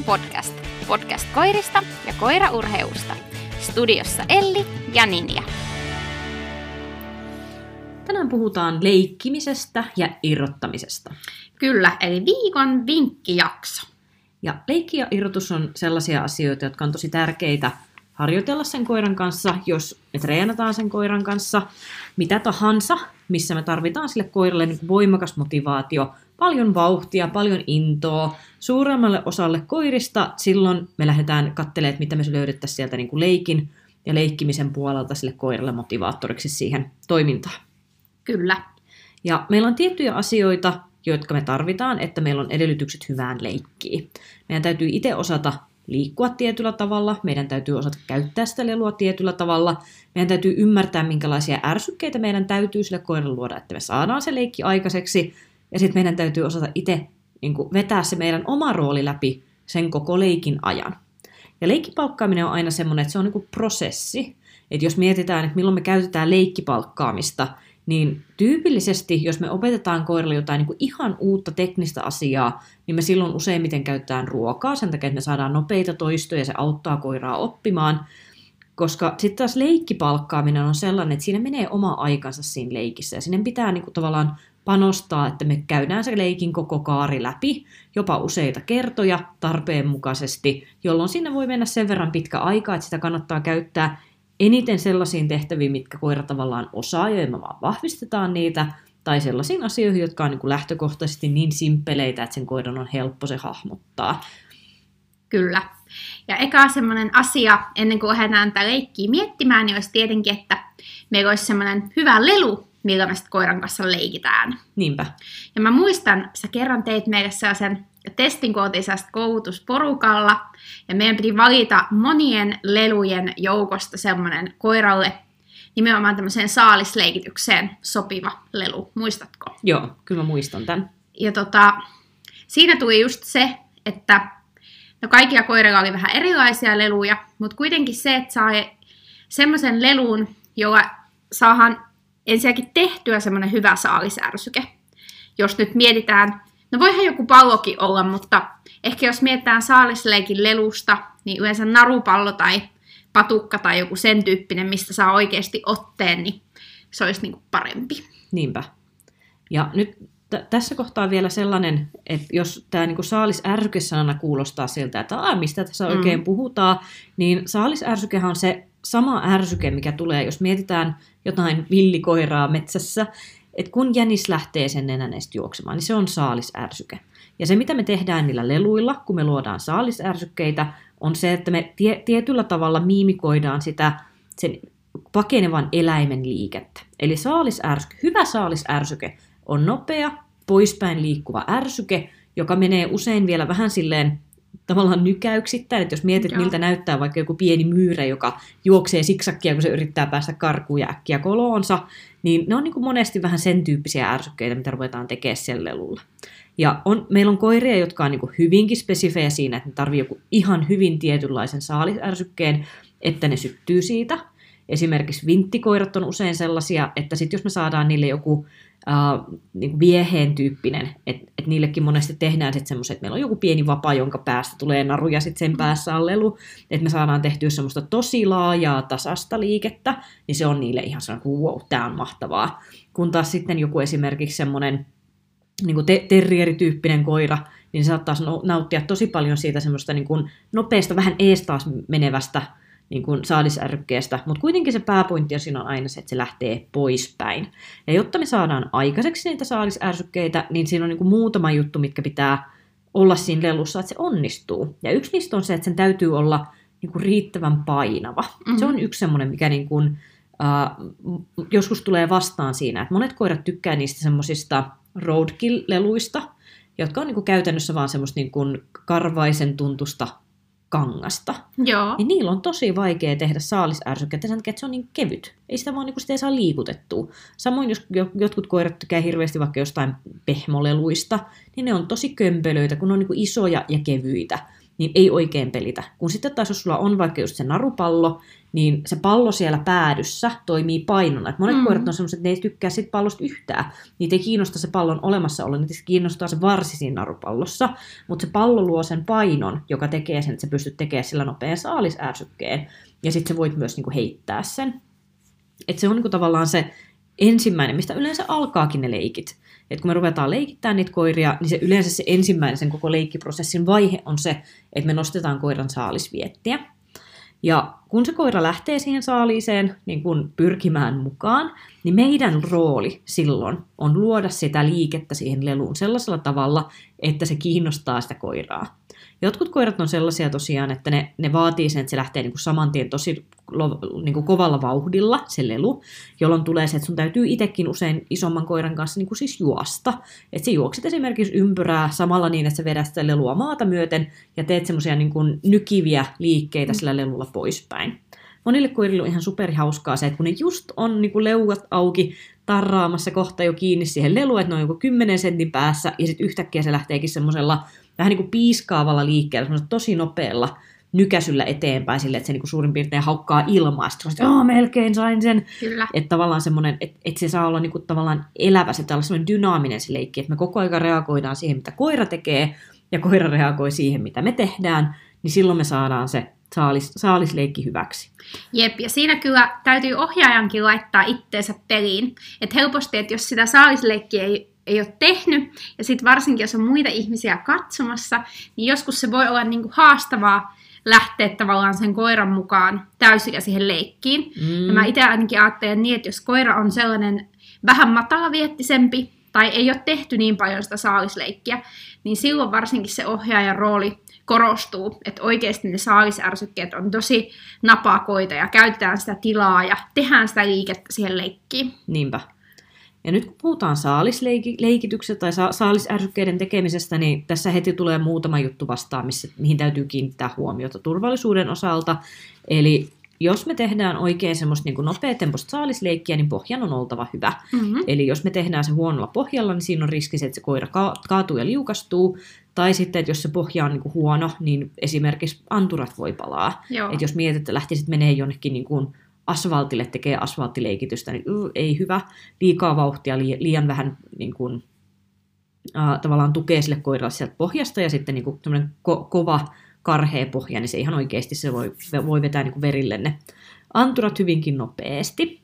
Podcast. Podcast koirista ja koiraurheusta. Studiossa Elli ja Ninja. Tänään puhutaan leikkimisestä ja irrottamisesta. Kyllä, eli viikon vinkkijakso. Ja leikki ja irrotus on sellaisia asioita, jotka on tosi tärkeitä harjoitella sen koiran kanssa, jos me treenataan sen koiran kanssa, mitä tahansa, missä me tarvitaan sille koiralle niin voimakas motivaatio, paljon vauhtia, paljon intoa, suuremmalle osalle koirista, silloin me lähdetään katselemaan, mitä me löydettäisiin sieltä niin kuin leikin ja leikkimisen puolelta sille koiralle motivaattoriksi siihen toimintaan. Kyllä. Ja meillä on tiettyjä asioita, jotka me tarvitaan, että meillä on edellytykset hyvään leikkiin. Meidän täytyy itse osata liikkua tietyllä tavalla, meidän täytyy osata käyttää sitä lelua tietyllä tavalla, meidän täytyy ymmärtää, minkälaisia ärsykkeitä meidän täytyy sille koiralle luoda, että me saadaan se leikki aikaiseksi, ja sitten meidän täytyy osata itse niin vetää se meidän oma rooli läpi sen koko leikin ajan. Ja leikkipalkkaaminen on aina semmoinen, että se on niin prosessi. Että jos mietitään, että milloin me käytetään leikkipalkkaamista, niin tyypillisesti, jos me opetetaan koiralle jotain niin kuin ihan uutta teknistä asiaa, niin me silloin useimmiten käytetään ruokaa sen takia, että me saadaan nopeita toistoja ja se auttaa koiraa oppimaan. Koska sitten taas leikkipalkkaaminen on sellainen, että siinä menee oma aikansa siinä leikissä ja sinne pitää niin kuin tavallaan panostaa, että me käydään se leikin koko kaari läpi, jopa useita kertoja tarpeen mukaisesti, jolloin sinne voi mennä sen verran pitkä aika, että sitä kannattaa käyttää eniten sellaisiin tehtäviin, mitkä koira tavallaan osaa, ja me vaan vahvistetaan niitä, tai sellaisiin asioihin, jotka on niin lähtökohtaisesti niin simppeleitä, että sen koiran on helppo se hahmottaa. Kyllä. Ja eka semmoinen asia, ennen kuin lähdetään tätä leikkiä miettimään, niin olisi tietenkin, että meillä olisi semmoinen hyvä lelu, millä me koiran kanssa leikitään. Niinpä. Ja mä muistan, sä kerran teit meille sellaisen testin kootisesta koulutusporukalla, ja meidän piti valita monien lelujen joukosta semmoinen koiralle nimenomaan tämmöiseen saalisleikitykseen sopiva lelu. Muistatko? Joo, kyllä mä muistan tämän. Ja tota, siinä tuli just se, että no kaikilla koirilla oli vähän erilaisia leluja, mutta kuitenkin se, että saa semmoisen lelun, jolla saahan ensinnäkin tehtyä semmoinen hyvä saalisärsyke. Jos nyt mietitään, no voihan joku pallokin olla, mutta ehkä jos mietitään saalisleikin lelusta, niin yleensä narupallo tai patukka tai joku sen tyyppinen, mistä saa oikeasti otteen, niin se olisi niin kuin parempi. Niinpä. Ja nyt t- tässä kohtaa vielä sellainen, että jos tämä niinku saalis-ärsykesanana kuulostaa siltä, että Aa, mistä tässä mm. oikein puhutaan, niin saalis-ärsykehän on se sama ärsyke, mikä tulee, jos mietitään jotain villikoiraa metsässä, että kun jänis lähtee sen nenänestä juoksemaan, niin se on saalisärsyke. Ja se, mitä me tehdään niillä leluilla, kun me luodaan saalisärsykkeitä, on se, että me tie- tietyllä tavalla miimikoidaan sitä sen pakenevan eläimen liikettä. Eli saalisärsyke, hyvä saalisärsyke on nopea, poispäin liikkuva ärsyke, joka menee usein vielä vähän silleen tavallaan nykäyksittäin, että jos mietit, Joo. miltä näyttää vaikka joku pieni myyrä, joka juoksee siksakkia, kun se yrittää päästä karkuun ja äkkiä koloonsa, niin ne on niin kuin monesti vähän sen tyyppisiä ärsykkeitä, mitä ruvetaan tekemään sellelulla. Ja on, meillä on koiria, jotka on niin kuin hyvinkin spesifejä siinä, että ne tarvii joku ihan hyvin tietynlaisen saalisärsykkeen, että ne syttyy siitä. Esimerkiksi vinttikoirat on usein sellaisia, että sitten jos me saadaan niille joku niin vieheen tyyppinen, että et niillekin monesti tehdään sitten semmoiset, että meillä on joku pieni vapa, jonka päästä tulee naru ja sitten sen päässä on lelu, että me saadaan tehtyä semmoista tosi laajaa tasasta liikettä, niin se on niille ihan sellainen, wow, tämä on mahtavaa. Kun taas sitten joku esimerkiksi semmoinen niin kuin te- terrierityyppinen koira, niin se saattaa nauttia tosi paljon siitä semmoista niin kuin nopeasta, vähän ees taas menevästä niin kuin saalisärkkeestä, mutta kuitenkin se pääpointti siinä on aina se, että se lähtee poispäin. Ja jotta me saadaan aikaiseksi niitä saalisärsykkeitä, niin siinä on niin kuin muutama juttu, mitkä pitää olla siinä lelussa, että se onnistuu. Ja yksi niistä on se, että sen täytyy olla niin kuin riittävän painava. Mm-hmm. Se on yksi semmoinen, mikä niin kuin, uh, joskus tulee vastaan siinä, että monet koirat tykkää niistä semmoisista roadkill-leluista, jotka on niin kuin käytännössä vaan semmoista niin kuin karvaisen tuntusta kangasta. Joo. Niin niillä on tosi vaikea tehdä saalisärsykettä sen takia, että se on niin kevyt. Ei sitä vaan niin kuin sitä ei saa liikutettua. Samoin jos jotkut koirat tykkää hirveästi vaikka jostain pehmoleluista, niin ne on tosi kömpelöitä, kun ne on niin kuin isoja ja kevyitä. Niin ei oikein pelitä. Kun sitten taas, jos sulla on vaikka just se narupallo, niin se pallo siellä päädyssä toimii painona. Et monet mm. koirat on sellaiset, että ne ei tykkää sit pallosta yhtään. Niitä ei kiinnosta se pallon olemassaolo, niitä kiinnostaa se varsi siinä narupallossa. Mutta se pallo luo sen painon, joka tekee sen, että sä pystyt tekemään sillä nopean saalisärsykkeen. Ja sitten sä voit myös niinku heittää sen. Et se on niinku tavallaan se ensimmäinen, mistä yleensä alkaakin ne leikit. Et kun me ruvetaan leikittämään niitä koiria, niin se yleensä se ensimmäinen sen koko leikkiprosessin vaihe on se, että me nostetaan koiran saalisviettiä. Ja kun se koira lähtee siihen saaliiseen niin kun pyrkimään mukaan, niin meidän rooli silloin on luoda sitä liikettä siihen leluun sellaisella tavalla, että se kiinnostaa sitä koiraa. Jotkut koirat on sellaisia tosiaan, että ne, ne vaatii sen, että se lähtee niin kuin saman tien tosi niin kuin kovalla vauhdilla, se lelu, jolloin tulee se, että sun täytyy itsekin usein isomman koiran kanssa niin kuin siis juosta. Että sä juokset esimerkiksi ympyrää samalla niin, että sä vedät sitä lelua maata myöten ja teet semmoisia niin kuin nykiviä liikkeitä sillä lelulla poispäin. Monille koirille on ihan superhauskaa se, että kun ne just on niin kuin leuat auki tarraamassa kohta jo kiinni siihen leluun, että ne on joku 10 sentin päässä ja sitten yhtäkkiä se lähteekin semmoisella vähän niin kuin piiskaavalla liikkeellä, tosi nopealla nykäsyllä eteenpäin sille, että se niin kuin suurin piirtein haukkaa ilmaa. Sitten että oh, melkein sain sen. Kyllä. Että tavallaan semmoinen, että, että se saa olla niin kuin tavallaan elävä, se olla semmoinen dynaaminen se leikki, että me koko ajan reagoidaan siihen, mitä koira tekee, ja koira reagoi siihen, mitä me tehdään, niin silloin me saadaan se saalis, saalisleikki hyväksi. Jep, ja siinä kyllä täytyy ohjaajankin laittaa itteensä peliin. Että helposti, että jos sitä saalisleikkiä ei ei ole tehnyt, ja sitten varsinkin jos on muita ihmisiä katsomassa, niin joskus se voi olla niinku haastavaa lähteä tavallaan sen koiran mukaan täysin siihen leikkiin. Mm. Ja mä itse ainakin ajattelen niin, että jos koira on sellainen vähän matalaviettisempi, tai ei ole tehty niin paljon sitä saalisleikkiä, niin silloin varsinkin se ohjaajan rooli korostuu, että oikeasti ne saalisärsykkeet on tosi napakoita ja käytetään sitä tilaa ja tehdään sitä liikettä siihen leikkiin. Niinpä. Ja nyt kun puhutaan saalisleikityksestä tai saalisärsykkeiden tekemisestä, niin tässä heti tulee muutama juttu vastaan, missä, mihin täytyy kiinnittää huomiota turvallisuuden osalta. Eli jos me tehdään oikein semmoista niin nopeatempoista saalisleikkiä, niin pohjan on oltava hyvä. Mm-hmm. Eli jos me tehdään se huonolla pohjalla, niin siinä on riski se, että se koira kaatuu ja liukastuu. Tai sitten, että jos se pohja on niin kuin huono, niin esimerkiksi anturat voi palaa. Että jos mietit, että lähtisit menee jonnekin niin kuin asfaltille tekee asfalttileikitystä, niin ei hyvä, liikaa vauhtia, liian vähän niin kuin, uh, tavallaan tukee sille koiralle sieltä pohjasta ja sitten niin kuin, ko- kova karhea pohja, niin se ihan oikeasti se voi, voi vetää niin kuin verille ne anturat hyvinkin nopeasti.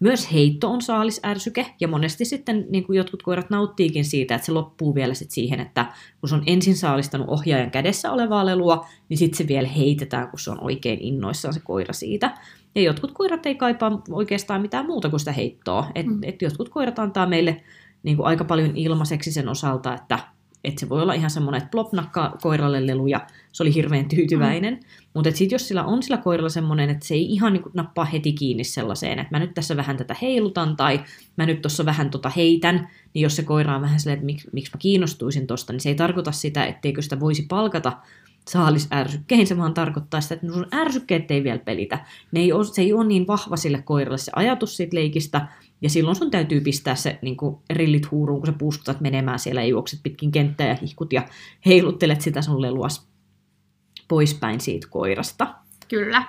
Myös heitto on saalisärsyke, ja monesti sitten niin kuin jotkut koirat nauttiikin siitä, että se loppuu vielä sit siihen, että kun se on ensin saalistanut ohjaajan kädessä olevaa lelua, niin sitten se vielä heitetään, kun se on oikein innoissaan se koira siitä. Ja jotkut koirat ei kaipaa oikeastaan mitään muuta kuin sitä heittoa. Et, mm. et jotkut koirat antaa meille niin kuin aika paljon ilmaiseksi sen osalta, että et se voi olla ihan semmoinen, että plop nakkaa koiralle lelu ja se oli hirveän tyytyväinen. Mm. Mutta sitten jos sillä on sillä koiralla semmoinen, että se ei ihan niin nappaa heti kiinni sellaiseen, että mä nyt tässä vähän tätä heilutan tai mä nyt tuossa vähän tota heitän, niin jos se koira on vähän silleen, että miksi, miksi mä kiinnostuisin tosta, niin se ei tarkoita sitä, etteikö sitä voisi palkata saalisärsykkeihin, se vaan tarkoittaa sitä, että sun ärsykkeet ei vielä pelitä. Ne ei ole, se ei ole niin vahva sille koiralle se ajatus siitä leikistä, ja silloin sun täytyy pistää se niin kuin rillit huuruun, kun sä puuskutat menemään siellä ja juokset pitkin kenttää ja hihkut ja heiluttelet sitä sun leluas poispäin siitä koirasta. Kyllä.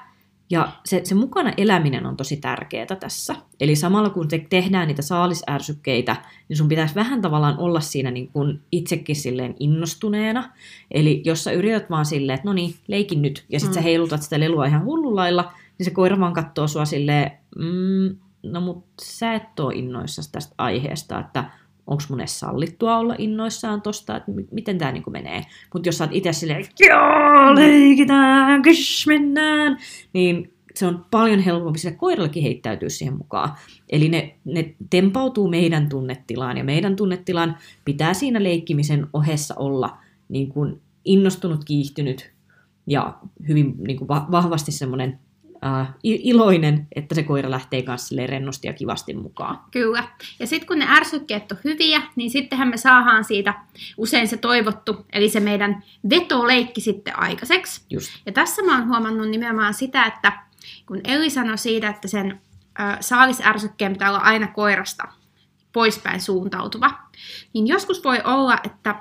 Ja se, se mukana eläminen on tosi tärkeää tässä. Eli samalla kun te tehdään niitä saalisärsykkeitä, niin sun pitäisi vähän tavallaan olla siinä niin kuin itsekin silleen innostuneena. Eli jos sä yrität vaan silleen, että no niin, leikin nyt, ja sitten mm. sä heilutat sitä lelua ihan hullulailla, niin se koira vaan katsoo sua silleen, mm, no mut sä et oo innoissasi tästä aiheesta, että onko mun edes sallittua olla innoissaan tosta, että miten tämä niinku menee. Mutta jos sä oot itse silleen, joo, leikitään, kysh, mennään, niin se on paljon helpompi sille koirallekin heittäytyä siihen mukaan. Eli ne, ne tempautuu meidän tunnetilaan, ja meidän tunnetilan pitää siinä leikkimisen ohessa olla niin kuin innostunut, kiihtynyt ja hyvin niin kuin vahvasti semmoinen äh, iloinen, että se koira lähtee kanssa rennosti ja kivasti mukaan. Kyllä. Ja sitten kun ne ärsykkeet on hyviä, niin sittenhän me saadaan siitä usein se toivottu, eli se meidän vetoleikki sitten aikaiseksi. Just. Ja tässä mä oon huomannut nimenomaan sitä, että kun Eli sanoi siitä, että sen äh, saalisärsykkeen pitää olla aina koirasta poispäin suuntautuva. Niin joskus voi olla, että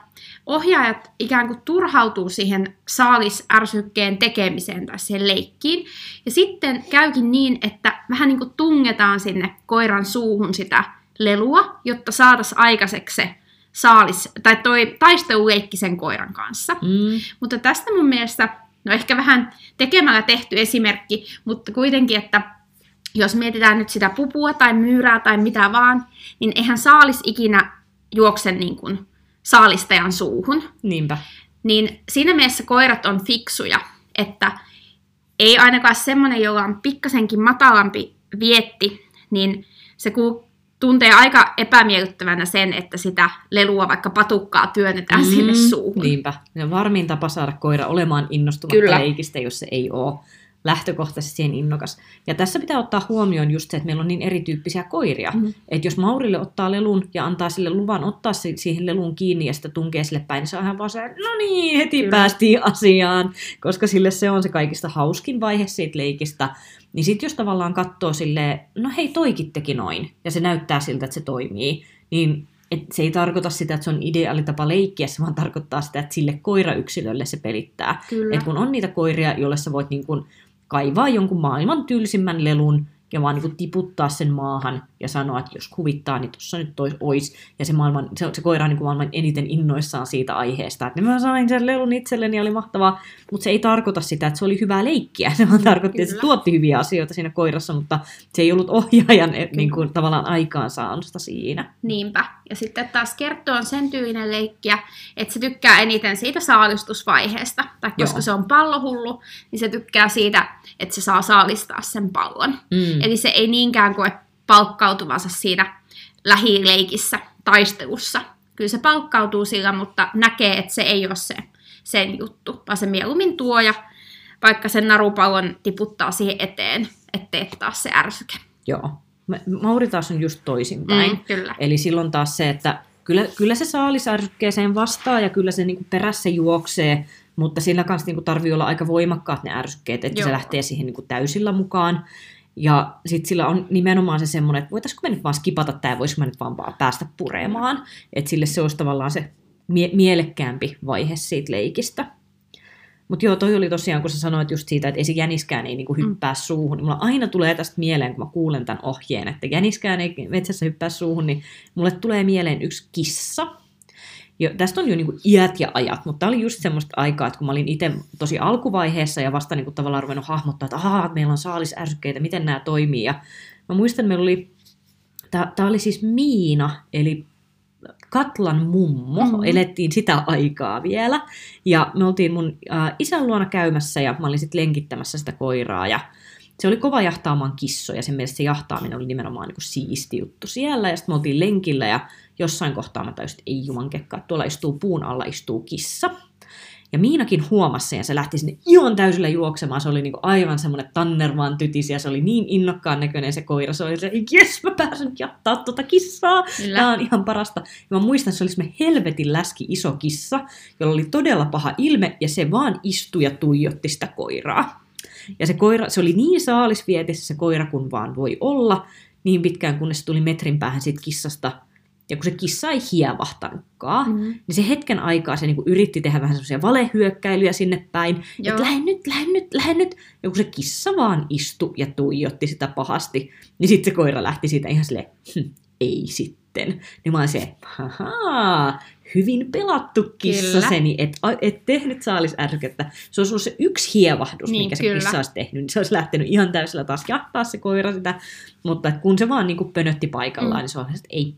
ohjaajat ikään kuin turhautuu siihen saalisärsykkeen tekemiseen tai siihen leikkiin. Ja sitten käykin niin, että vähän niin kuin tungetaan sinne koiran suuhun sitä lelua, jotta saataisiin aikaiseksi se saalis, tai toi taisteluleikki sen koiran kanssa. Mm. Mutta tästä mun mielestä, no ehkä vähän tekemällä tehty esimerkki, mutta kuitenkin, että jos mietitään nyt sitä pupua tai myyrää tai mitä vaan, niin eihän saalis ikinä juokse niin kuin saalistajan suuhun. Niinpä. Niin siinä mielessä koirat on fiksuja, että ei ainakaan semmoinen, jolla on pikkasenkin matalampi vietti, niin se ku tuntee aika epämiellyttävänä sen, että sitä lelua vaikka patukkaa työnnetään mm, sinne suuhun. Niinpä. Ja varmin tapa saada koira olemaan innostumatta Kyllä. leikistä, jos se ei ole lähtökohtaisesti siihen innokas. Ja tässä pitää ottaa huomioon just se, että meillä on niin erityyppisiä koiria. Mm. Että jos Maurille ottaa lelun ja antaa sille luvan ottaa se, siihen lelun kiinni ja sitä tunkee sille päin, niin se on ihan vaan se, no niin, heti Kyllä. Päästiin asiaan, koska sille se on se kaikista hauskin vaihe siitä leikistä. Niin sitten jos tavallaan katsoo silleen, no hei toikin teki noin, ja se näyttää siltä, että se toimii, niin et se ei tarkoita sitä, että se on ideaali tapa leikkiä, se vaan tarkoittaa sitä, että sille koirayksilölle se pelittää. Kyllä. Et kun on niitä koiria, joille sä voit niin kun kaivaa jonkun maailman tylsimmän lelun ja vaan niin tiputtaa sen maahan ja sanoa, että jos huvittaa, niin tuossa nyt tois ois. Ja se, maailman, se, se koira on niin maailman eniten innoissaan siitä aiheesta, että mä sain sen lelun itselleni, oli mahtavaa. Mutta se ei tarkoita sitä, että se oli hyvää leikkiä. Se vaan tarkoitti, että se Kyllä. tuotti hyviä asioita siinä koirassa, mutta se ei ollut ohjaajan eh, niin kuin, tavallaan aikaansaannosta siinä. Niinpä. Ja sitten taas Kerttu on sen tyylinen leikkiä, että se tykkää eniten siitä saalistusvaiheesta. Tai koska Joo. se on pallohullu, niin se tykkää siitä, että se saa saalistaa sen pallon. Mm. Eli se ei niinkään koe palkkautuvansa siinä lähileikissä, taistelussa. Kyllä se palkkautuu sillä, mutta näkee, että se ei ole se, sen juttu, vaan se mieluummin tuo ja vaikka sen narupallon tiputtaa siihen eteen, ettei taas se ärsyke. Joo. Ma- Mauri taas on just toisinpäin. Mm, kyllä. Eli silloin taas se, että kyllä, kyllä se saalisärkykkeeseen vastaa ja kyllä se niinku perässä juoksee, mutta sillä kanssa niinku tarvii olla aika voimakkaat ne ärsykkeet, että Joo. Se lähtee siihen niinku täysillä mukaan. Ja sitten sillä on nimenomaan se semmoinen, että voitaisiko me nyt vaan skipata tämä, voisiko mä nyt vaan, vaan päästä puremaan. Että sille se olisi tavallaan se mie- mielekkäämpi vaihe siitä leikistä. Mutta joo, toi oli tosiaan, kun sä sanoit just siitä, että ei se jäniskään ei niinku hyppää mm. suuhun. Mulla aina tulee tästä mieleen, kun mä kuulen tämän ohjeen, että jäniskään ei metsässä hyppää suuhun, niin mulle tulee mieleen yksi kissa. Jo, tästä on jo niinku iät ja ajat, mutta tämä oli just semmoista aikaa, että kun mä olin itse tosi alkuvaiheessa ja vasta niinku tavallaan ruvennut hahmottaa, että ahaa, meillä on saalisärsykkeitä, miten nämä toimii. Ja mä muistan, että meillä oli, tämä oli siis Miina, eli Katlan mummo, mm-hmm. elettiin sitä aikaa vielä. Ja me oltiin mun äh, isän luona käymässä ja mä olin sitten lenkittämässä sitä koiraa. Ja se oli kova jahtaamaan kissoja, sen mielestä se jahtaaminen oli nimenomaan niin siisti juttu siellä. Ja sitten me oltiin lenkillä ja jossain kohtaa mä tajusin, että ei juman kekkaa, että tuolla istuu puun alla istuu kissa. Ja Miinakin huomasi sen ja se lähti sinne ihan täysillä juoksemaan. Se oli niinku aivan semmoinen tannermaan tytis ja se oli niin innokkaan näköinen se koira. Se oli se, jes mä pääsen jattaa tuota kissaa. Kyllä. Tämä on ihan parasta. Ja mä muistan, että se oli semmoinen helvetin läski iso kissa, jolla oli todella paha ilme ja se vaan istui ja tuijotti sitä koiraa. Ja se koira, se oli niin saalisvietissä se koira kuin vaan voi olla, niin pitkään kunnes se tuli metrin päähän siitä kissasta. Ja kun se kissa ei hievahtanutkaan, Mhm. niin se hetken aikaa se niinku yritti tehdä vähän semmoisia valehyökkäilyjä sinne päin. Että lähde nyt, lähde nyt, lähde nyt. Ja kun se kissa vaan istui ja tuijotti sitä pahasti, niin sitten se koira lähti siitä ihan silleen, hm, ei sitten. Niin mä se, haha, hyvin pelattu kissaseni, et, et tehnyt saalisärkettä. Se olisi ollut se yksi hievahdus, Niin, minkä se kyllä. kissa olisi tehnyt, niin se olisi lähtenyt ihan täysillä taas jahtaa se koira sitä. Mutta kun se vaan niin kuin pönötti paikallaan, Mm. niin se on että ei,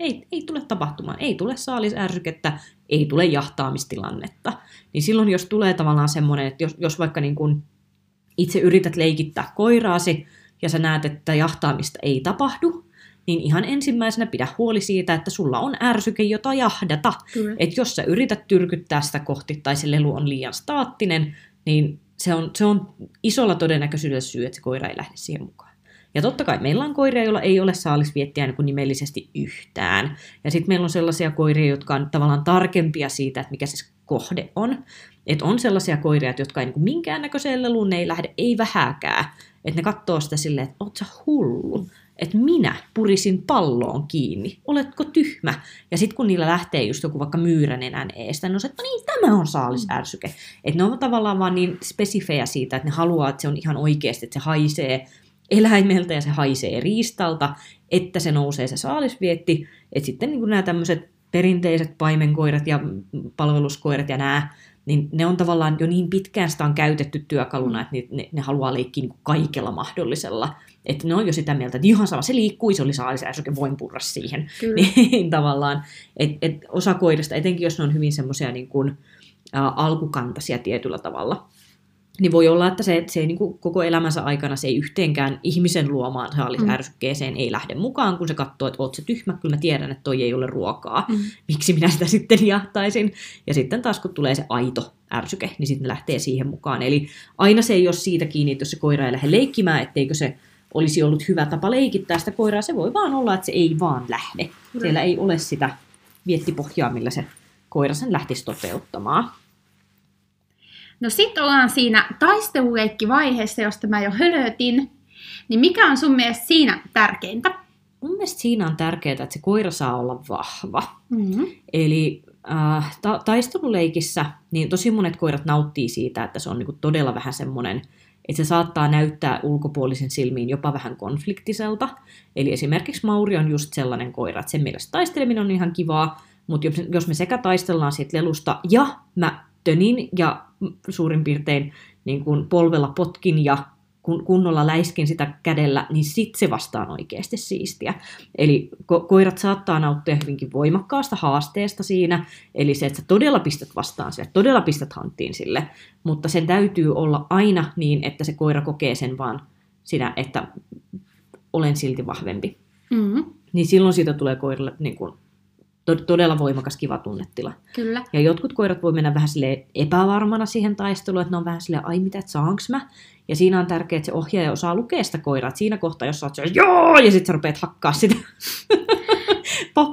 ei, ei tule tapahtumaan, ei tule saalisärkykettä, ei tule jahtaamistilannetta. Niin silloin, jos tulee tavallaan semmoinen, että jos, jos vaikka niin kuin itse yrität leikittää koiraasi ja sä näet, että jahtaamista ei tapahdu, niin ihan ensimmäisenä pidä huoli siitä, että sulla on ärsyke, jota jahdata. Kyllä. Että jos sä yrität tyrkyttää sitä kohti tai se lelu on liian staattinen, niin se on, se on isolla todennäköisyydellä syy, että se koira ei lähde siihen mukaan. Ja totta kai meillä on koiria, joilla ei ole saalisviettiä niin nimellisesti yhtään. Ja sitten meillä on sellaisia koiria, jotka on tavallaan tarkempia siitä, että mikä se kohde on. Että on sellaisia koiria, jotka ei niin minkäännäköiseen leluun ne ei lähde, ei vähääkään. Että ne katsoo sitä silleen, että oot sä hullu. että minä purisin palloon kiinni, oletko tyhmä? Ja sitten kun niillä lähtee just joku vaikka myyränenän eestä, niin on se, että no niin, tämä on saalisärsyke. Että ne on tavallaan vaan niin spesifejä siitä, että ne haluaa, että se on ihan oikeasti, että se haisee eläimeltä ja se haisee riistalta, että se nousee se saalisvietti. Että sitten niin nämä tämmöiset perinteiset paimenkoirat ja palveluskoirat ja nämä, niin ne on tavallaan jo niin pitkään sitä on käytetty työkaluna, että ne, ne, ne haluaa leikkiä niin kaikella mahdollisella. Että ne on jo sitä mieltä, että ihan sama, se liikkui, se oli saalisääsyke, voin purra siihen. Kyllä. Niin tavallaan, että et osa koirista, etenkin jos ne on hyvin semmoisia niin kuin, ä, alkukantaisia tietyllä tavalla, niin voi olla, että se, se ei niin kuin koko elämänsä aikana se ei yhteenkään ihmisen luomaan saalisärsykkeeseen ei lähde mukaan, kun se katsoo, että oot se tyhmä, kyllä mä tiedän, että toi ei ole ruokaa, Mm. miksi minä sitä sitten jahtaisin. Ja sitten taas kun tulee se aito ärsyke, niin sitten lähtee siihen mukaan. Eli aina se ei ole siitä kiinni, että jos se koira ei lähde leikkimään, etteikö se olisi ollut hyvä tapa leikittää sitä koiraa. Se voi vaan olla, että se ei vaan lähde. Siellä ei ole sitä viettipohjaa, millä se koira sen lähtisi toteuttamaan. No sit ollaan siinä taisteluleikkivaiheessa, josta mä jo hölötin. Niin mikä on sun mielestä siinä tärkeintä? Mun mielestä siinä on tärkeää, että se koira saa olla vahva. Mm-hmm. Eli äh, ta- taisteluleikissä niin tosi monet koirat nauttii siitä, että se on niinku todella vähän semmoinen, että se saattaa näyttää ulkopuolisen silmiin jopa vähän konfliktiselta. Eli esimerkiksi Mauri on just sellainen koira, että sen mielestä taisteleminen on ihan kivaa, mutta jos, me sekä taistellaan siitä lelusta ja mä tönin ja suurin piirtein niin kuin polvella potkin ja kun kunnolla läiskin sitä kädellä, niin sit se vastaan oikeasti siistiä. Eli ko- koirat saattaa nauttia hyvinkin voimakkaasta haasteesta siinä, eli se, että sä todella pistät vastaan sille, todella pistät hanttiin sille, mutta sen täytyy olla aina niin, että se koira kokee sen vaan sinä, että olen silti vahvempi. Mm-hmm. Niin silloin siitä tulee koiralle niin kuin, todella voimakas kiva tunnetila. Kyllä. Ja jotkut koirat voi mennä vähän sille epävarmana siihen taisteluun, että ne on vähän silleen, ai mitä, että saanko mä? Ja siinä on tärkeää, että se ohjaaja osaa lukea sitä koiraa. Siinä kohtaa, jos sä oot siellä, joo, ja sitten sä rupeat hakkaa sitä,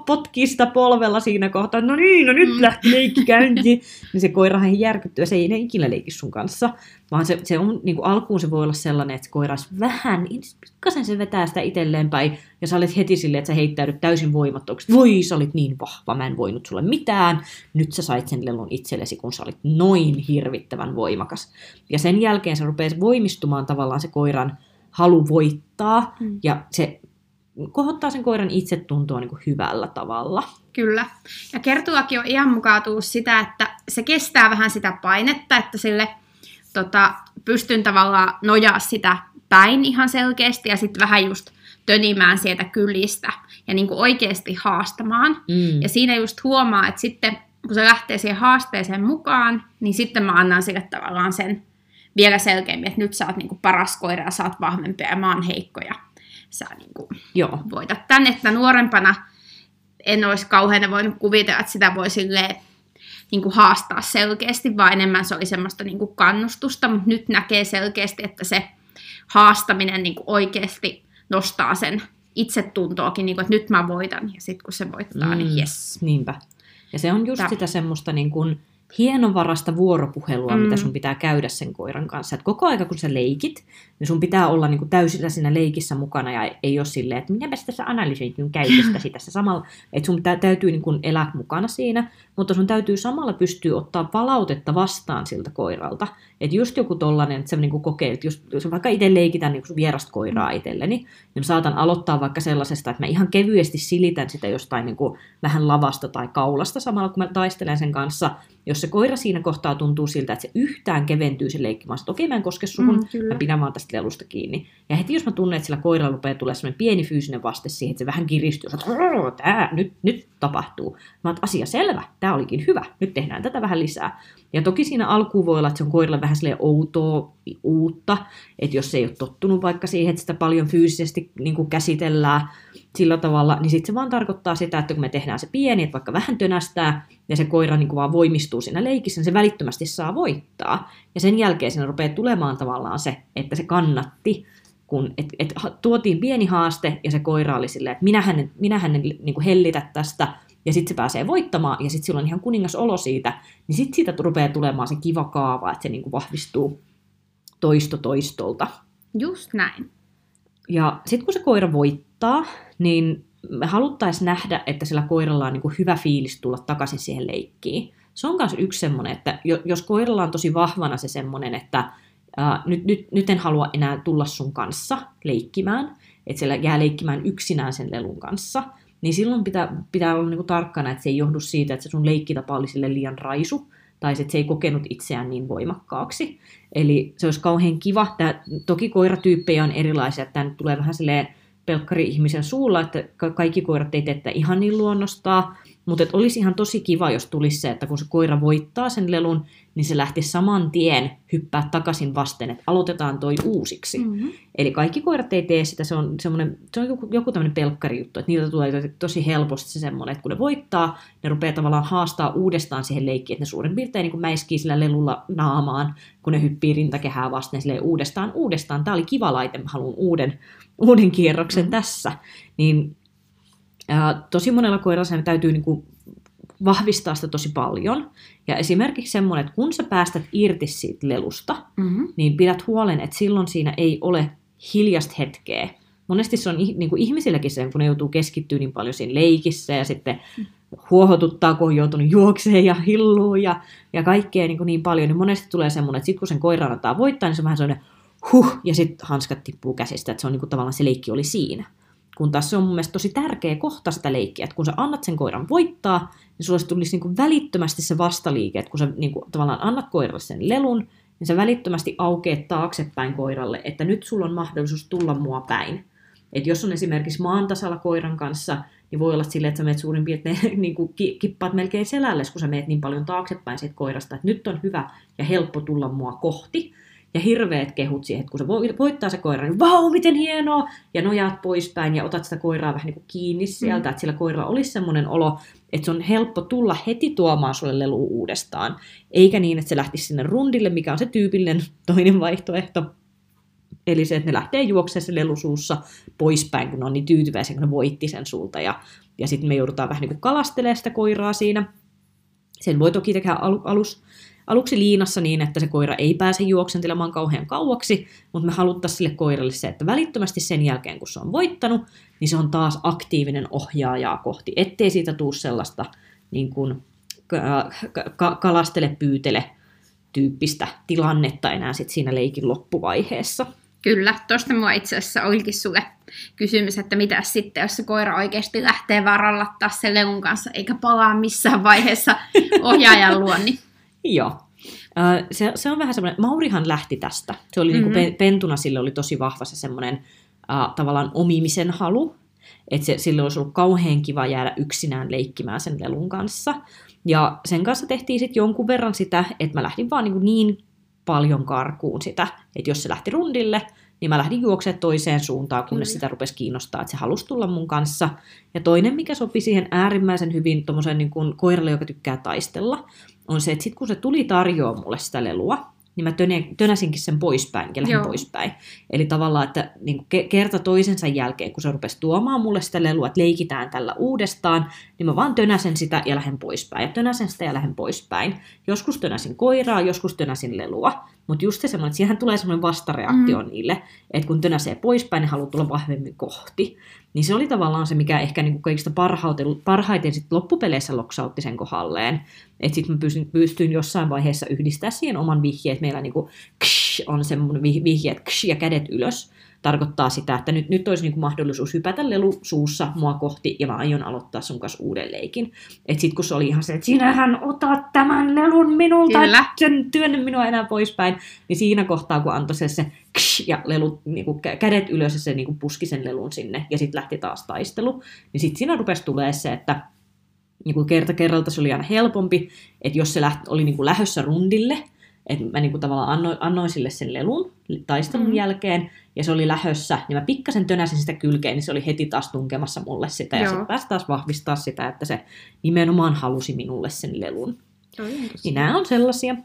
potkii sitä polvella siinä kohtaa, no niin, no nyt Mm. lähti leikki käyntiin. niin se koirahan järkyttyy, ja se ei ne ikinä leiki sun kanssa. Vaan se, se on, niin kuin alkuun se voi olla sellainen, että se koira olisi vähän, pikkasen se vetää sitä itselleen päin, ja sä olet heti silleen, että sä heittäydyt täysin voimattomaksi. Voi, sä olit niin vahva, mä en voinut sulle mitään. Nyt sä sait sen lelun itsellesi, kun sä olit noin hirvittävän voimakas. Ja sen jälkeen se rupeaa voimistumaan tavallaan se koiran halu voittaa, Mm. ja se kohottaa sen koiran itsetuntoa niin kuin hyvällä tavalla. Kyllä. Ja kertulakin on ihan mukautuu sitä, että se kestää vähän sitä painetta, että sille tota, pystyn tavallaan nojaa sitä päin ihan selkeästi ja sitten vähän just tönimään sieltä kylistä ja niin kuin oikeasti haastamaan. Mm. Ja siinä just huomaa, että sitten kun se lähtee siihen haasteeseen mukaan, niin sitten mä annan sille tavallaan sen vielä selkeämmin, että nyt sä oot niinku paras koira ja sä oot vahvempi ja mä oon heikko ja sä niinku Joo. voitat tän, että nuorempana en olisi kauhean voinut kuvitella, että sitä voi silleen niin kuin haastaa selkeästi, vaan enemmän se oli semmoista niin kuin kannustusta, mutta nyt näkee selkeästi, että se haastaminen niin kuin oikeasti nostaa sen itsetuntoakin, niin kuin, että nyt mä voitan, ja sitten kun se voittaa, mm. niin jes. Niinpä. Ja se on just Tää- sitä semmoista niin kuin hienovarasta vuoropuhelua, mm. mitä sun pitää käydä sen koiran kanssa. Et koko aika kun sä leikit, niin sun pitää olla niin kuin täysillä siinä leikissä mukana ja ei ole silleen, että minäpäs tässä analysoit minun käytöstäsi tässä samalla. Että sun tä- täytyy niin kuin elää mukana siinä, mutta sun täytyy samalla pystyä ottaa palautetta vastaan siltä koiralta. Että just joku tollanen, että sä niin kuin kokee, että jos, jos vaikka itse leikitän niin vierasta koiraa itselleni, niin mä saatan aloittaa vaikka sellaisesta, että mä ihan kevyesti silitän sitä jostain niin kuin vähän lavasta tai kaulasta samalla, kun mä taistelen sen kanssa. Jos se koira siinä kohtaa tuntuu siltä, että se yhtään keventyy se leikkimaan, että okei mä en koske suhun, Mm, mm, kyllä. mä pidän vaan tästä lelusta kiinni. Ja heti jos mä tunnen, että sillä koiralla rupeaa tulee sellainen pieni fyysinen vaste siihen, että se vähän kiristyy, että "Rrrr, tää nyt, nyt tapahtuu. Mä oon, asia selvä, tää olikin hyvä, nyt tehdään tätä vähän lisää. Ja toki siinä alkuun voi olla, että se on koiralle vähän silleen outoa, uutta, että jos se ei ole tottunut vaikka siihen, että sitä paljon fyysisesti niin kuin käsitellään sillä tavalla, niin sitten se vaan tarkoittaa sitä, että kun me tehdään se pieni, että vaikka vähän tönästää, ja se koira niin kuin vaan voimistuu siinä leikissä, niin se välittömästi saa voittaa. Ja sen jälkeen siinä rupeaa tulemaan tavallaan se, että se kannatti, kun et, et, tuotiin pieni haaste, ja se koira oli silleen, että minähän, minähän en niin kuin hellitä tästä, ja sitten se pääsee voittamaan, ja sitten sillä on ihan kuningas olo siitä, niin sitten siitä rupeaa tulemaan se kiva kaava, että se niin kuin vahvistuu toisto toistolta. Just näin. Ja sitten kun se koira voittaa, voittaa, niin me haluttaisiin nähdä, että sillä koiralla on niin kuin hyvä fiilis tulla takaisin siihen leikkiin. Se on myös yksi semmoinen, että jos koiralla on tosi vahvana se semmoinen, että nyt, nyt, nyt en halua enää tulla sun kanssa leikkimään, että siellä jää leikkimään yksinään sen lelun kanssa, niin silloin pitää, pitää olla niin kuin tarkkana, että se ei johdu siitä, että se sun leikkitapa oli sille liian raisu, tai että se ei kokenut itseään niin voimakkaaksi. Eli se olisi kauhean kiva. Tää, toki koiratyyppejä on erilaisia, että tämä tulee vähän silleen pelkkari-ihmisen suulla, että kaikki koirat ei tee ihan niin luonnostaan, mutta olisi ihan tosi kiva, jos tulisi se, että kun se koira voittaa sen lelun, niin se lähti saman tien hyppää takaisin vasten, että aloitetaan toi uusiksi. Mm-hmm. Eli kaikki koirat ei tee sitä, se on, se on joku, joku tämmöinen pelkkari juttu, että niiltä tulee tosi helposti se semmoinen, että kun ne voittaa, ne rupeaa tavallaan haastaa uudestaan siihen leikkiin, että ne suurin piirtein niin kuin mäiskii sillä lelulla naamaan, kun ne hyppii rintakehää vasten silleen uudestaan, uudestaan. Tämä oli kiva laite, mä haluan uuden, uuden kierroksen mm-hmm. tässä. Niin ää, tosi monella koiralla täytyy niin kuin vahvistaa sitä tosi paljon. Ja esimerkiksi semmoinen, että kun sä päästät irti siitä lelusta, mm-hmm. niin pidät huolen, että silloin siinä ei ole hiljasta hetkeä. Monesti se on niin kuin ihmisilläkin sen, kun ne joutuu keskittyä niin paljon siinä leikissä ja sitten huohotuttaa, kun on joutunut juokseen ja hilluu ja, ja kaikkea niin, kuin niin paljon, niin monesti tulee semmoinen, että sitten kun sen koiran antaa voittaa, niin se on vähän sellainen huh, ja sitten hanskat tippuu käsistä, että se on niin kuin tavallaan se leikki oli siinä. Kun taas se on mun mielestä tosi tärkeä kohta sitä leikkiä, että kun sä annat sen koiran voittaa, niin sulla tulisi niin kuin välittömästi se vastaliike, että kun sä niin kuin, tavallaan annat koiralle sen lelun, niin sä välittömästi aukeet taaksepäin koiralle, että nyt sulla on mahdollisuus tulla mua päin. Et jos on esimerkiksi maantasalla koiran kanssa, niin voi olla silleen, että sä meet suurin piirtein niin kuin kippaat melkein selälle, kun sä meet niin paljon taaksepäin siitä koirasta, että nyt on hyvä ja helppo tulla mua kohti ja hirveät kehut siihen, että kun se voittaa se koira, niin vau, miten hienoa, ja nojaat poispäin ja otat sitä koiraa vähän niin kuin kiinni sieltä, mm. että sillä koiralla olisi semmoinen olo, että se on helppo tulla heti tuomaan sulle lelu uudestaan, eikä niin, että se lähtisi sinne rundille, mikä on se tyypillinen toinen vaihtoehto, Eli se, että ne lähtee juoksemaan se lelusuussa poispäin, kun ne on niin tyytyväisiä, kun ne voitti sen sulta. Ja, ja sitten me joudutaan vähän niin kuin kalastelemaan sitä koiraa siinä. Sen voi toki tehdä alus, aluksi liinassa niin, että se koira ei pääse juoksentelemaan kauhean kauaksi, mutta me haluttaisiin sille koiralle se, että välittömästi sen jälkeen, kun se on voittanut, niin se on taas aktiivinen ohjaajaa kohti, ettei siitä tule sellaista niin kuin, ka- kalastele, pyytele tyyppistä tilannetta enää sit siinä leikin loppuvaiheessa. Kyllä, tuosta mua itse asiassa olikin sulle kysymys, että mitä sitten, jos se koira oikeasti lähtee varallattaa sen leun kanssa, eikä palaa missään vaiheessa ohjaajan luon, niin Joo. Se, se on vähän semmoinen, Maurihan lähti tästä. Se oli niinku mm-hmm. niin kuin pentuna, sille oli tosi vahva se semmoinen uh, tavallaan omimisen halu. Että se, sille olisi ollut kauhean kiva jäädä yksinään leikkimään sen lelun kanssa. Ja sen kanssa tehtiin sitten jonkun verran sitä, että mä lähdin vaan niin, niin paljon karkuun sitä, että jos se lähti rundille, niin mä lähdin juoksemaan toiseen suuntaan, kunnes Kyllä. sitä rupesi kiinnostaa, että se halusi tulla mun kanssa. Ja toinen, mikä sopi siihen äärimmäisen hyvin tuommoisen niin koiralle, joka tykkää taistella, on se, että sitten kun se tuli tarjoa mulle sitä lelua, niin mä tönäsinkin sen poispäin ja lähdin poispäin. Eli tavallaan, että niin kuin kerta toisensa jälkeen, kun se rupesi tuomaan mulle sitä lelua, että leikitään tällä uudestaan, niin mä vaan tönäsen sitä ja lähden poispäin. Ja tönäsen sitä ja lähden poispäin. Joskus tönäsin koiraa, joskus tönäsin lelua. Mutta just se semmoinen, että siihen tulee semmoinen vastareaktio mm. niille, että kun tönäsee poispäin, niin haluaa tulla vahvemmin kohti. Niin se oli tavallaan se, mikä ehkä niin kaikista parhaiten, parhaiten sit loppupeleissä loksautti sen kohdalleen. Että sitten mä pystyin, pystyin jossain vaiheessa yhdistää siihen oman vihjeen, että meillä niinku ksh, on semmoinen vihje, että ksh, ja kädet ylös tarkoittaa sitä, että nyt, nyt olisi niinku mahdollisuus hypätä lelu suussa mua kohti ja mä aion aloittaa sun kanssa uuden leikin. Että sitten kun se oli ihan se, että sinähän otat tämän lelun minulta, Kyllä. sen työnnä minua enää poispäin, niin siinä kohtaa kun antoi se, se ksh, ja lelu, niinku, kädet ylös ja se niinku, puski sen lelun sinne ja sitten lähti taas taistelu, niin sitten siinä rupesi tulee se, että niin kuin kerta kerralta se oli aina helpompi, että jos se lähti, oli niin kuin lähössä rundille, että mä niin kuin tavallaan annoin, annoin sille sen lelun taistelun mm. jälkeen, ja se oli lähössä, niin mä pikkasen tönäsin sitä kylkeen, niin se oli heti taas tunkemassa mulle sitä, Joo. ja sitten pääsi taas vahvistaa sitä, että se nimenomaan halusi minulle sen lelun. Niin nämä on sellaisia.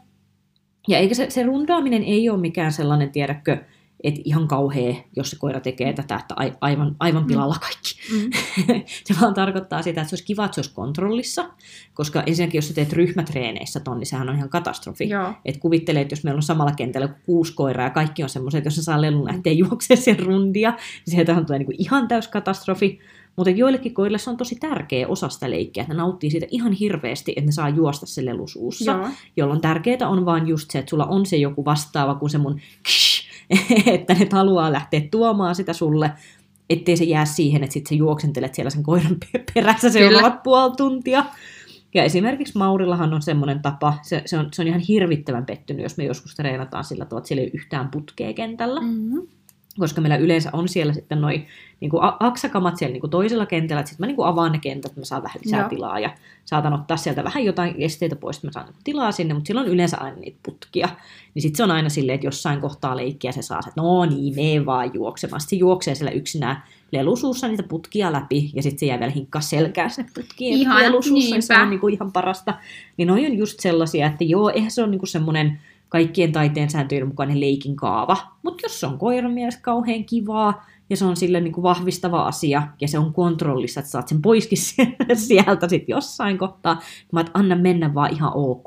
Ja eikä se, se rundaaminen ei ole mikään sellainen, tiedäkö, että ihan kauhea, jos se koira tekee tätä, että aivan, aivan pilalla kaikki. Mm. se vaan tarkoittaa sitä, että se olisi kiva, että se olisi kontrollissa, koska ensinnäkin jos sä teet ryhmätreeneissä ton, niin sehän on ihan katastrofi. Että kuvittelee, että jos meillä on samalla kentällä kuin kuusi koiraa ja kaikki on semmoiset, että jos se saa lelun lähteä juoksemaan sen rundia, niin sieltähän tulee niin ihan täys katastrofi. Mutta joillekin koirille se on tosi tärkeä osa sitä leikkiä, että ne nauttii siitä ihan hirveästi, että ne saa juosta se lelusuussa. Joo. Jolloin tärkeää on vaan just se, että sulla on se joku vastaava kuin se mun ksh, että ne haluaa lähteä tuomaan sitä sulle, ettei se jää siihen, että sit sä juoksentelet siellä sen koiran perässä seuraavat puoli tuntia. Ja esimerkiksi Maurillahan on semmoinen tapa, se, se, on, se on ihan hirvittävän pettynyt, jos me joskus treenataan sillä tavalla, että siellä ei ole yhtään putkea kentällä. Mm-hmm koska meillä yleensä on siellä sitten noin niin kuin aksakamat siellä niin kuin toisella kentällä, että sitten mä niin kuin avaan ne kentät, että mä saan vähän lisää Joo. tilaa ja saatan ottaa sieltä vähän jotain esteitä pois, että mä saan tilaa sinne, mutta silloin yleensä aina niitä putkia. Niin sitten se on aina silleen, että jossain kohtaa leikkiä se saa, että no niin, me vaan juoksemaan. Sitten se juoksee siellä yksinään lelusuussa niitä putkia läpi, ja sitten se jää vielä hinkkaa selkää sinne putkien ihan, lelusuussa, se on niin kuin ihan parasta. Niin noi on just sellaisia, että joo, eihän se ole niin kuin semmoinen kaikkien taiteen sääntöjen mukainen leikin kaava. Mutta jos se on koiran mielestä kauhean kivaa, ja se on sille niin kuin vahvistava asia, ja se on kontrollissa, että saat sen poiskin sieltä sitten jossain kohtaa, mä et anna mennä vaan ihan ok.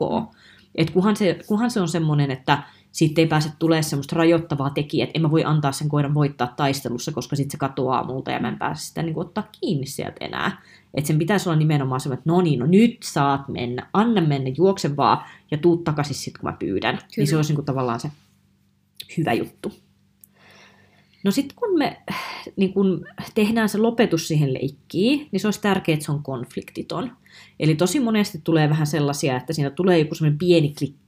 Et kunhan, se, kunhan se on semmoinen, että siitä ei pääse tulee semmoista rajoittavaa tekijää, että en mä voi antaa sen koiran voittaa taistelussa, koska sitten se katoaa multa ja mä en pääse sitä niin kuin, ottaa kiinni sieltä enää. Että sen pitäisi olla nimenomaan semmoinen, että no niin, no nyt saat mennä, anna mennä, juokse vaan ja tuu takaisin sitten, kun mä pyydän. Kyllä. Niin se olisi niin kuin tavallaan se hyvä juttu. No sitten kun me niin kun tehdään se lopetus siihen leikkiin, niin se olisi tärkeää, että se on konfliktiton. Eli tosi monesti tulee vähän sellaisia, että siinä tulee joku semmoinen pieni klikki,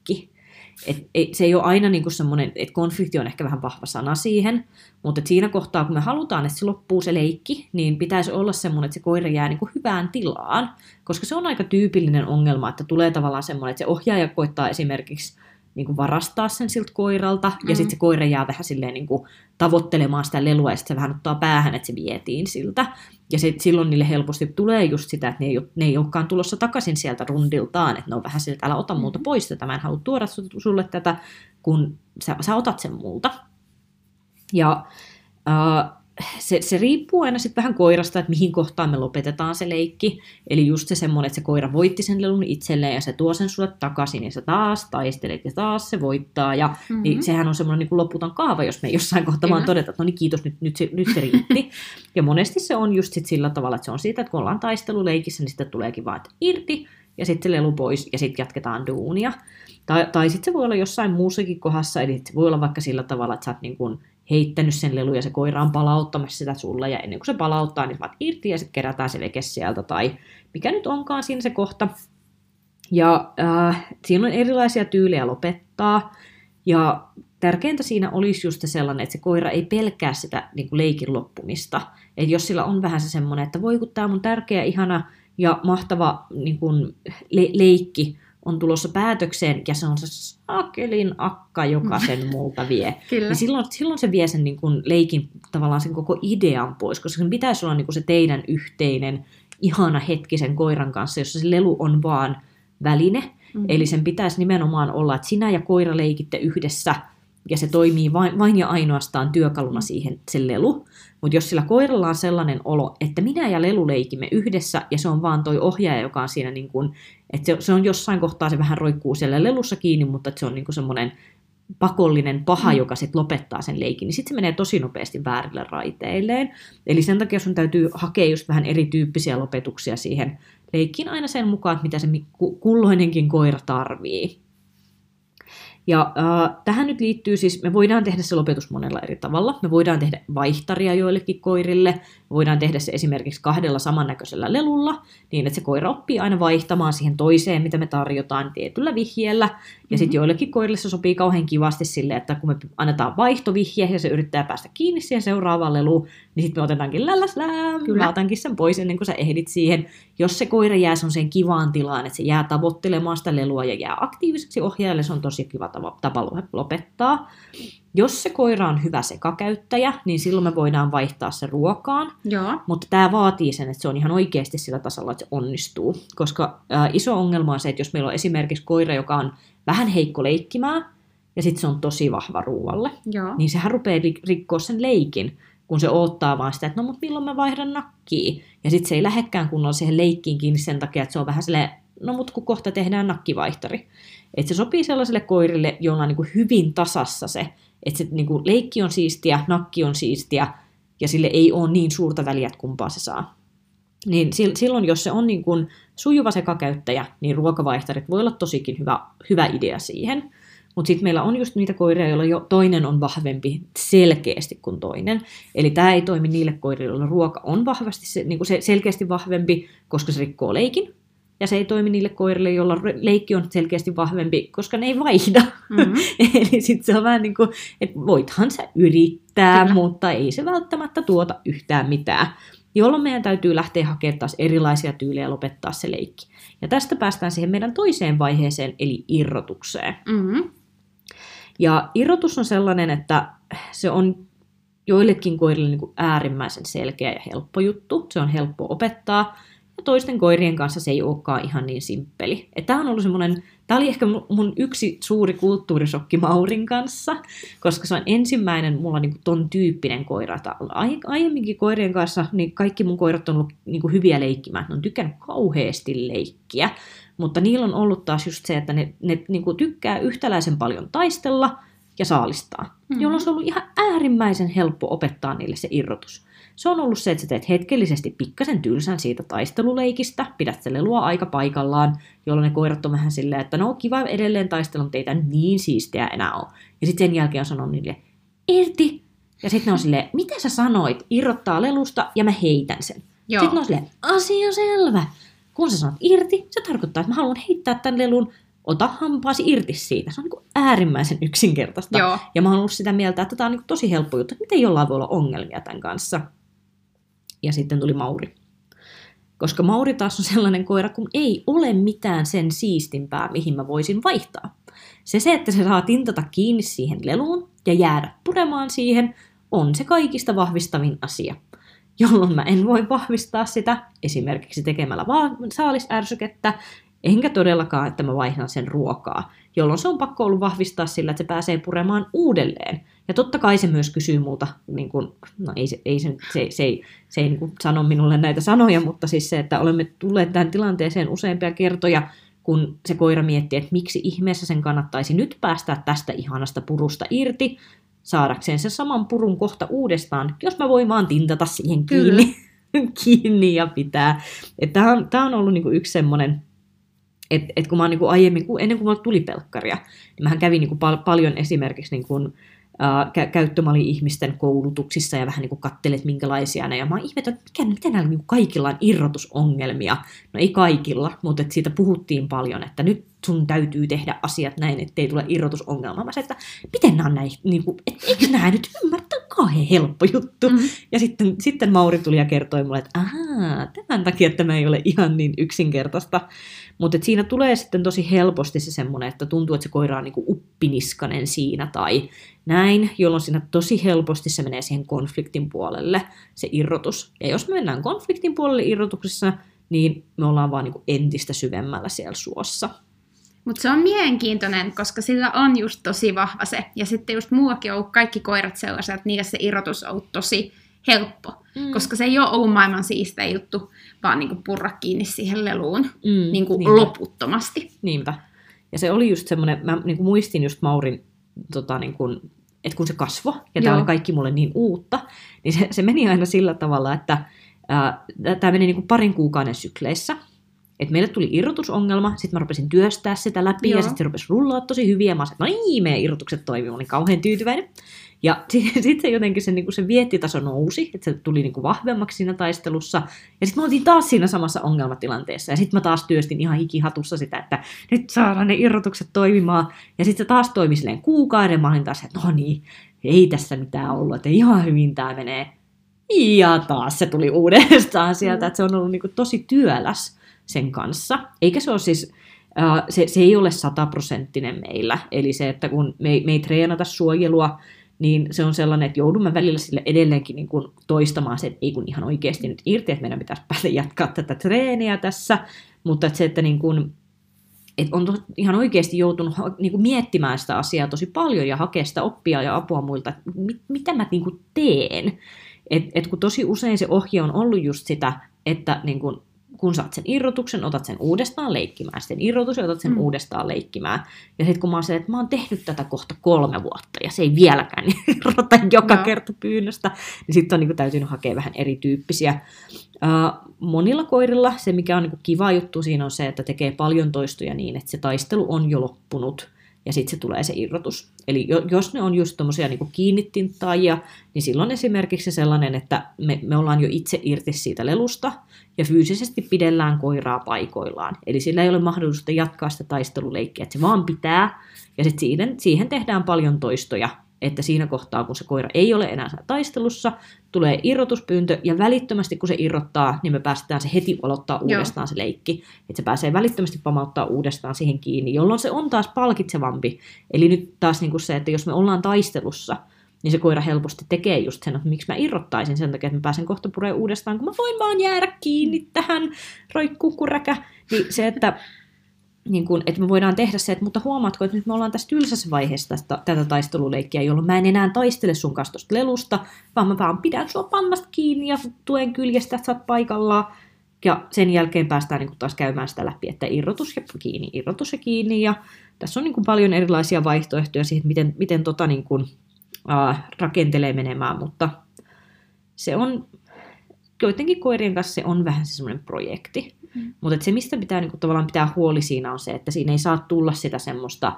et, et, se ei ole aina niinku semmoinen, että konflikti on ehkä vähän vahva sana siihen, mutta siinä kohtaa, kun me halutaan, että se loppuu se leikki, niin pitäisi olla semmoinen, että se koira jää niinku hyvään tilaan, koska se on aika tyypillinen ongelma, että tulee tavallaan semmoinen, että se ohjaaja koittaa esimerkiksi niin kuin varastaa sen siltä koiralta, mm. ja sitten se koira jää vähän silleen niin kuin tavoittelemaan sitä lelua, ja sitten se vähän ottaa päähän, että se vietiin siltä. Ja sit, silloin niille helposti tulee just sitä, että ne ei, ole, ne ei olekaan tulossa takaisin sieltä rundiltaan, että ne on vähän siltä, älä ota multa pois tätä, mä en halua tuoda sulle tätä, kun sä, sä otat sen multa. Ja äh, se, se riippuu aina sitten vähän koirasta, että mihin kohtaan me lopetetaan se leikki. Eli just se semmoinen, että se koira voitti sen lelun itselleen ja se tuo sen sulle takaisin ja sä taas taistelet ja taas se voittaa. Ja mm-hmm. niin sehän on semmoinen niin loputon kaava, jos me jossain kohtaa vaan todetaan, että no niin kiitos, nyt, nyt, se, nyt se riitti. ja monesti se on just sit sillä tavalla, että se on siitä, että kun ollaan taisteluleikissä, niin sitten tuleekin vaan, että irti ja sitten se lelu pois ja sitten jatketaan duunia. Tai, tai sitten se voi olla jossain muussakin kohdassa, eli se voi olla vaikka sillä tavalla, että sä oot niin kuin heittänyt sen lelu ja se koira on palauttamassa sitä sulle ja ennen kuin se palauttaa, niin vaan irti ja sitten kerätään se veke sieltä tai mikä nyt onkaan siinä se kohta. Ja äh, siinä on erilaisia tyylejä lopettaa ja tärkeintä siinä olisi just sellainen, että se koira ei pelkää sitä niin kuin leikin loppumista. Että jos sillä on vähän se semmoinen, että voi kun tämä mun tärkeä, ihana ja mahtava niin kuin le- leikki, on tulossa päätökseen ja se on se sakelin akka, joka sen multa vie. Kyllä. Niin silloin, silloin se vie sen niin kuin leikin tavallaan sen koko idean pois, koska sen pitäisi olla niin kuin se teidän yhteinen ihana hetki sen koiran kanssa, jossa se lelu on vaan väline. Mm-hmm. Eli sen pitäisi nimenomaan olla, että sinä ja koira leikitte yhdessä ja se toimii vain, vain ja ainoastaan työkaluna siihen se lelu. Mutta jos sillä koiralla on sellainen olo, että minä ja Lelu leikimme yhdessä, ja se on vaan toi ohjaaja, joka on siinä, niin kun, että se, se on jossain kohtaa, se vähän roikkuu siellä Lelussa kiinni, mutta se on niin semmoinen pakollinen paha, mm. joka sitten lopettaa sen leikin, niin sitten se menee tosi nopeasti väärille raiteilleen. Eli sen takia sun täytyy hakea just vähän erityyppisiä lopetuksia siihen leikkiin aina sen mukaan, että mitä se kulloinenkin koira tarvii. Ja äh, tähän nyt liittyy siis, me voidaan tehdä se lopetus monella eri tavalla. Me voidaan tehdä vaihtaria joillekin koirille. Voidaan tehdä se esimerkiksi kahdella samannäköisellä lelulla, niin että se koira oppii aina vaihtamaan siihen toiseen, mitä me tarjotaan tietyllä vihjeellä. Ja mm-hmm. sitten joillekin koirille se sopii kauhean kivasti sille, että kun me annetaan vaihtovihje ja se yrittää päästä kiinni siihen seuraavaan leluun, niin sitten me otetaankin lälläslää, Kyllä. mä otankin sen pois ennen kuin sä ehdit siihen. Jos se koira jää sen kivaan tilaan, että se jää tavoittelemaan sitä lelua ja jää aktiiviseksi ohjaajalle, se on tosi kiva tapa lopettaa. Jos se koira on hyvä sekakäyttäjä, niin silloin me voidaan vaihtaa se ruokaan. Joo. Mutta tämä vaatii sen, että se on ihan oikeasti sillä tasolla, että se onnistuu. Koska ää, iso ongelma on se, että jos meillä on esimerkiksi koira, joka on vähän heikko leikkimään, ja sitten se on tosi vahva ruoalle, Joo. niin sehän rupeaa ri- rikkoa sen leikin, kun se odottaa vaan sitä, että no mut milloin mä vaihdan nakkiin. Ja sitten se ei lähekkään kunnolla siihen leikkiin kiinni sen takia, että se on vähän silleen, no mut kun kohta tehdään nakkivaihtari. Että se sopii sellaiselle koirille, jolla on niin kuin hyvin tasassa se, että se niin kuin leikki on siistiä, nakki on siistiä, ja sille ei ole niin suurta väliä, että kumpaa se saa. Niin sil- silloin, jos se on niin kuin sujuva sekakäyttäjä, niin ruokavaihtarit voi olla tosikin hyvä, hyvä idea siihen. Mutta sitten meillä on just niitä koiria, joilla jo toinen on vahvempi selkeästi kuin toinen. Eli tämä ei toimi niille koirille, joilla ruoka on vahvasti se, niin kuin se selkeästi vahvempi, koska se rikkoo leikin. Ja se ei toimi niille koirille, joilla leikki on selkeästi vahvempi, koska ne ei vaihda. Mm-hmm. Eli sitten se on vähän niin kuin, että voithan sä yrittää, Kyllä. mutta ei se välttämättä tuota yhtään mitään. Jolloin meidän täytyy lähteä hakemaan taas erilaisia tyylejä ja lopettaa se leikki. Ja tästä päästään siihen meidän toiseen vaiheeseen, eli irrotukseen. Mm-hmm. Ja irrotus on sellainen, että se on joillekin koirille niin kuin äärimmäisen selkeä ja helppo juttu. Se on helppo opettaa. Ja toisten koirien kanssa se ei olekaan ihan niin simppeli. Tämä on ollut semmoinen, tämä oli ehkä mun- yksi suuri kulttuurisokki Maurin kanssa, koska se on ensimmäinen mulla niin kuin ton tyyppinen koira. Aiemminkin koirien kanssa, niin kaikki mun koirat on ollut niin kuin hyviä leikkimään. Ne on tykännyt kauheasti leikkiä, mutta niillä on ollut taas just se, että ne, ne niin kuin tykkää yhtäläisen paljon taistella ja saalistaa, mm. jolloin se on ollut ihan äärimmäisen helppo opettaa niille se irrotus. Se on ollut se, että sä teet hetkellisesti pikkasen tylsän siitä taisteluleikistä, pidät se lelua aika paikallaan, jolloin ne koirat on vähän silleen, että no kiva edelleen taistella, mutta ei tämä niin siistiä enää ole. Ja sitten sen jälkeen on sanonut niille, irti! Ja sitten ne on silleen, mitä sä sanoit, irrottaa lelusta ja mä heitän sen. Joo. Sitten ne on silleen, asia selvä. Kun sä sanot irti, se tarkoittaa, että mä haluan heittää tämän lelun, ota hampaasi irti siitä. Se on niin äärimmäisen yksinkertaista. Joo. Ja mä oon ollut sitä mieltä, että tämä on niin tosi helppo juttu, että miten jollain voi olla ongelmia tämän kanssa. Ja sitten tuli Mauri. Koska Mauri taas on sellainen koira, kun ei ole mitään sen siistimpää, mihin mä voisin vaihtaa. Se se, että se saa tintata kiinni siihen leluun ja jäädä puremaan siihen, on se kaikista vahvistavin asia. Jolloin mä en voi vahvistaa sitä esimerkiksi tekemällä va- saalisärsykettä, enkä todellakaan, että mä vaihdan sen ruokaa, jolloin se on pakko ollut vahvistaa sillä, että se pääsee puremaan uudelleen. Ja totta kai se myös kysyy multa, niin kun, no ei, se, ei se, se, se ei, se ei niin kun sano minulle näitä sanoja, mutta siis se, että olemme tulleet tähän tilanteeseen useampia kertoja, kun se koira miettii, että miksi ihmeessä sen kannattaisi nyt päästä tästä ihanasta purusta irti, saadakseen sen saman purun kohta uudestaan, jos mä voin vaan tintata siihen kiinni, kiinni ja pitää. Tämä on, tää on ollut niinku yksi semmoinen, että et kun mä oon niinku aiemmin, kun, ennen kuin mulla tuli pelkkaria, niin mähän kävin niinku pal- paljon esimerkiksi niinku, ää, kä- käyttömali-ihmisten koulutuksissa ja vähän niinku kattelet minkälaisia ne. Ja mä oon ihmetellyt, että mikä, miten näillä niinku kaikilla on irrotusongelmia. No ei kaikilla, mutta et siitä puhuttiin paljon, että nyt sun täytyy tehdä asiat näin, ettei tule irrotusongelmaa. Mä sanoin, että miten nämä on näin, niinku, et, eikö nämä nyt on kauhean helppo juttu. Mm-hmm. Ja sitten, sitten Mauri tuli ja kertoi mulle, että ahaa, tämän takia tämä ei ole ihan niin yksinkertaista. Mutta siinä tulee sitten tosi helposti se semmoinen, että tuntuu, että se koira on niinku uppiniskanen siinä tai näin, jolloin siinä tosi helposti se menee siihen konfliktin puolelle, se irrotus. Ja jos me mennään konfliktin puolelle irrotuksessa, niin me ollaan vaan niinku entistä syvemmällä siellä suossa. Mutta se on mielenkiintoinen, koska sillä on just tosi vahva se. Ja sitten just muuakin on ollut kaikki koirat sellaiset, että niille se irrotus on ollut tosi helppo. Mm. Koska se ei ole ollut maailman siistein juttu, vaan niinku purra kiinni siihen leluun Mm, niinku niinpä. loputtomasti. Niinpä. Ja se oli just semmoinen, mä niin kuin muistin just Maurin, tota, niin kuin, että kun se kasvoi, ja tämä oli kaikki mulle niin uutta, niin se, se meni aina sillä tavalla, että tämä meni niin kuin parin kuukauden sykleissä. Et meille tuli irrotusongelma, sitten mä rupesin työstää sitä läpi, Joo. ja sitten se rupesi rullaa tosi hyvin, ja mä sanoin, no niin, meidän irrotukset toimii, mä olin kauhean tyytyväinen. Ja sitten se jotenkin se, niin se viettitaso nousi, että se tuli niin kuin vahvemmaksi siinä taistelussa. Ja sitten me oltiin taas siinä samassa ongelmatilanteessa. Ja sitten mä taas työstin ihan hikihatussa sitä, että nyt saadaan ne irrotukset toimimaan. Ja sitten se taas toimi silleen kuukauden. Mä olin taas, että no niin, ei tässä mitään ollut, että ihan hyvin tämä menee. Ja taas se tuli uudestaan sieltä, että se on ollut niin kuin tosi työläs sen kanssa. Eikä se ole siis, se, se ei ole sataprosenttinen meillä. Eli se, että kun me, me ei treenata suojelua, niin se on sellainen, että joudumme välillä sille edelleenkin niin kuin toistamaan se, että ei kun ihan oikeasti nyt irti, että meidän pitäisi päästä jatkaa tätä treeniä tässä, mutta että se, että niin kuin, et on ihan oikeasti joutunut niin kuin miettimään sitä asiaa tosi paljon ja hakea sitä oppia ja apua muilta, että mit, mitä mä niin kuin teen. Et, et kun tosi usein se ohje on ollut just sitä, että niin kuin, kun saat sen irrotuksen, otat sen uudestaan leikkimään, sitten irrotus ja otat sen mm. uudestaan leikkimään. Ja sitten kun mä oon se, että mä oon tehnyt tätä kohta kolme vuotta ja se ei vieläkään irrota joka no. kerta pyynnöstä, niin sitten on niin kuin, täytynyt hakea vähän erityyppisiä. Uh, monilla koirilla se, mikä on niin kuin, kiva juttu siinä on se, että tekee paljon toistoja niin, että se taistelu on jo loppunut ja sitten se tulee se irrotus. Eli jos ne on just tuommoisia niin kiinnitintaajia, niin silloin esimerkiksi sellainen, että me, me ollaan jo itse irti siitä lelusta ja fyysisesti pidellään koiraa paikoillaan. Eli sillä ei ole mahdollisuutta jatkaa sitä taisteluleikkiä, että se vaan pitää ja sitten siihen, siihen tehdään paljon toistoja että siinä kohtaa, kun se koira ei ole enää taistelussa, tulee irrotuspyyntö, ja välittömästi kun se irrottaa, niin me päästään se heti aloittaa uudestaan Joo. se leikki. Että se pääsee välittömästi pamauttaa uudestaan siihen kiinni, jolloin se on taas palkitsevampi. Eli nyt taas niin kuin se, että jos me ollaan taistelussa, niin se koira helposti tekee just sen, että miksi mä irrottaisin sen takia, että mä pääsen kohta pureen uudestaan, kun mä voin vaan jäädä kiinni tähän roikkukuräkä. Niin se, että niin kuin, että me voidaan tehdä se, että mutta huomaatko, että nyt me ollaan tässä tylsässä vaiheessa tästä, tätä taisteluleikkiä, jolloin mä en enää taistele sun kanssa lelusta, vaan mä vaan pidän sua pannasta kiinni ja tuen kyljestä, että sä oot paikallaan. Ja sen jälkeen päästään niin kuin taas käymään sitä läpi, että irrotus ja kiinni, irrotus ja kiinni. Ja tässä on niin kuin paljon erilaisia vaihtoehtoja siihen, miten, miten tota niin kuin, äh, rakentelee menemään, mutta se on, joidenkin koirien kanssa se on vähän semmoinen projekti. Mm. Mutta se, mistä pitää niinku, tavallaan pitää huoli siinä on se, että siinä ei saa tulla sitä semmoista,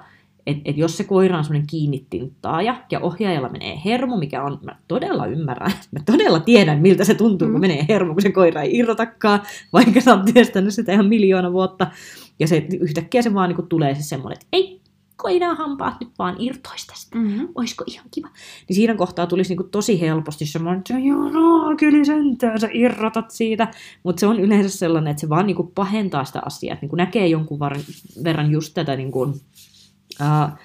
että et jos se koira on semmoinen kiinnittintaaja ja ohjaajalla menee hermo, mikä on, mä todella ymmärrän, mä todella tiedän, miltä se tuntuu, mm. kun menee hermo, kun se koira ei irrotakaan, vaikka sä oot työstänyt sitä ihan miljoona vuotta. Ja se yhtäkkiä se vaan niin tulee se semmoinen, että ei, koidaan hampaat nyt vaan irtoisi tästä. Mm-hmm. Oisko ihan kiva? Niin siinä kohtaa tulisi niinku tosi helposti semmoinen, että joo, kyllä sentään, sä irrotat siitä. Mutta se on yleensä sellainen, että se vaan niinku pahentaa sitä asiaa. Että niinku näkee jonkun verran just tätä niinku, ää,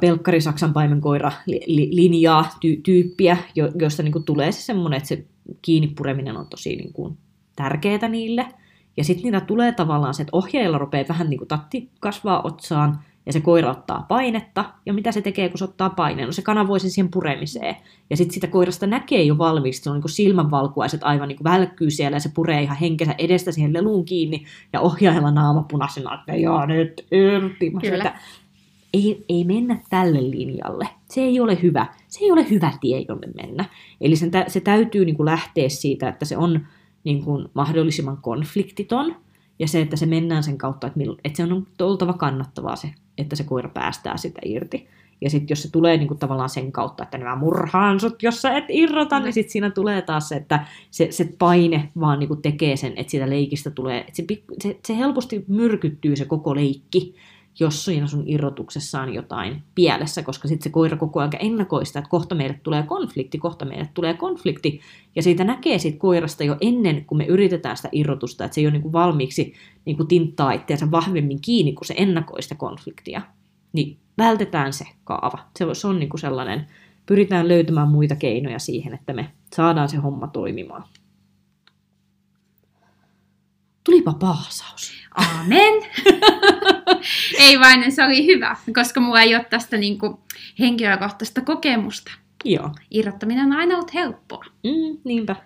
pelkkari Saksan paimenkoira li, linjaa, ty, tyyppiä, jo, josta niinku tulee se semmoinen, että se kiinni pureminen on tosi niinku tärkeää niille – ja sitten niitä tulee tavallaan se, että ohjeilla rupeaa vähän niin kuin tatti kasvaa otsaan, ja se koira ottaa painetta, ja mitä se tekee, kun se ottaa paineen? No se kanavoi sen siihen puremiseen. Ja sitten sitä koirasta näkee jo valmiiksi, se on niin kuin silmänvalkuaiset aivan niin kuin välkkyy siellä, ja se puree ihan henkensä edestä siihen leluun kiinni, ja ohjailla naama punaisena, että joo, nyt irti. Kyllä. ei, ei mennä tälle linjalle. Se ei ole hyvä. Se ei ole hyvä tie, jolle mennä. Eli sen, se täytyy niin kuin lähteä siitä, että se on niin kuin mahdollisimman konfliktiton, ja se, että se mennään sen kautta, että, mill, että se on oltava kannattavaa se, että se koira päästää sitä irti. Ja sitten jos se tulee niin kuin tavallaan sen kautta, että mä murhaan sut, jos sä et irrota, mm. niin sitten siinä tulee taas se, että se, se paine vaan niin kuin tekee sen, että siitä leikistä tulee, että se, se, se helposti myrkyttyy se koko leikki jos siinä sun irrotuksessa on jotain pielessä, koska sitten se koira koko ajan ennakoi sitä, että kohta meille tulee konflikti, kohta meille tulee konflikti, ja siitä näkee siitä koirasta jo ennen, kuin me yritetään sitä irrotusta, että se ei ole niin kuin valmiiksi niin kuin tinttaa itseänsä vahvemmin kiinni, kun se ennakoi sitä konfliktia. Niin vältetään se kaava. Se, se on niin kuin sellainen, pyritään löytämään muita keinoja siihen, että me saadaan se homma toimimaan. Tulipa paasaus. Amen. ei vain, se oli hyvä, koska mulla ei ole tästä niin kuin henkilökohtaista kokemusta. Joo. Irrottaminen on aina ollut helppoa. Mm, niinpä.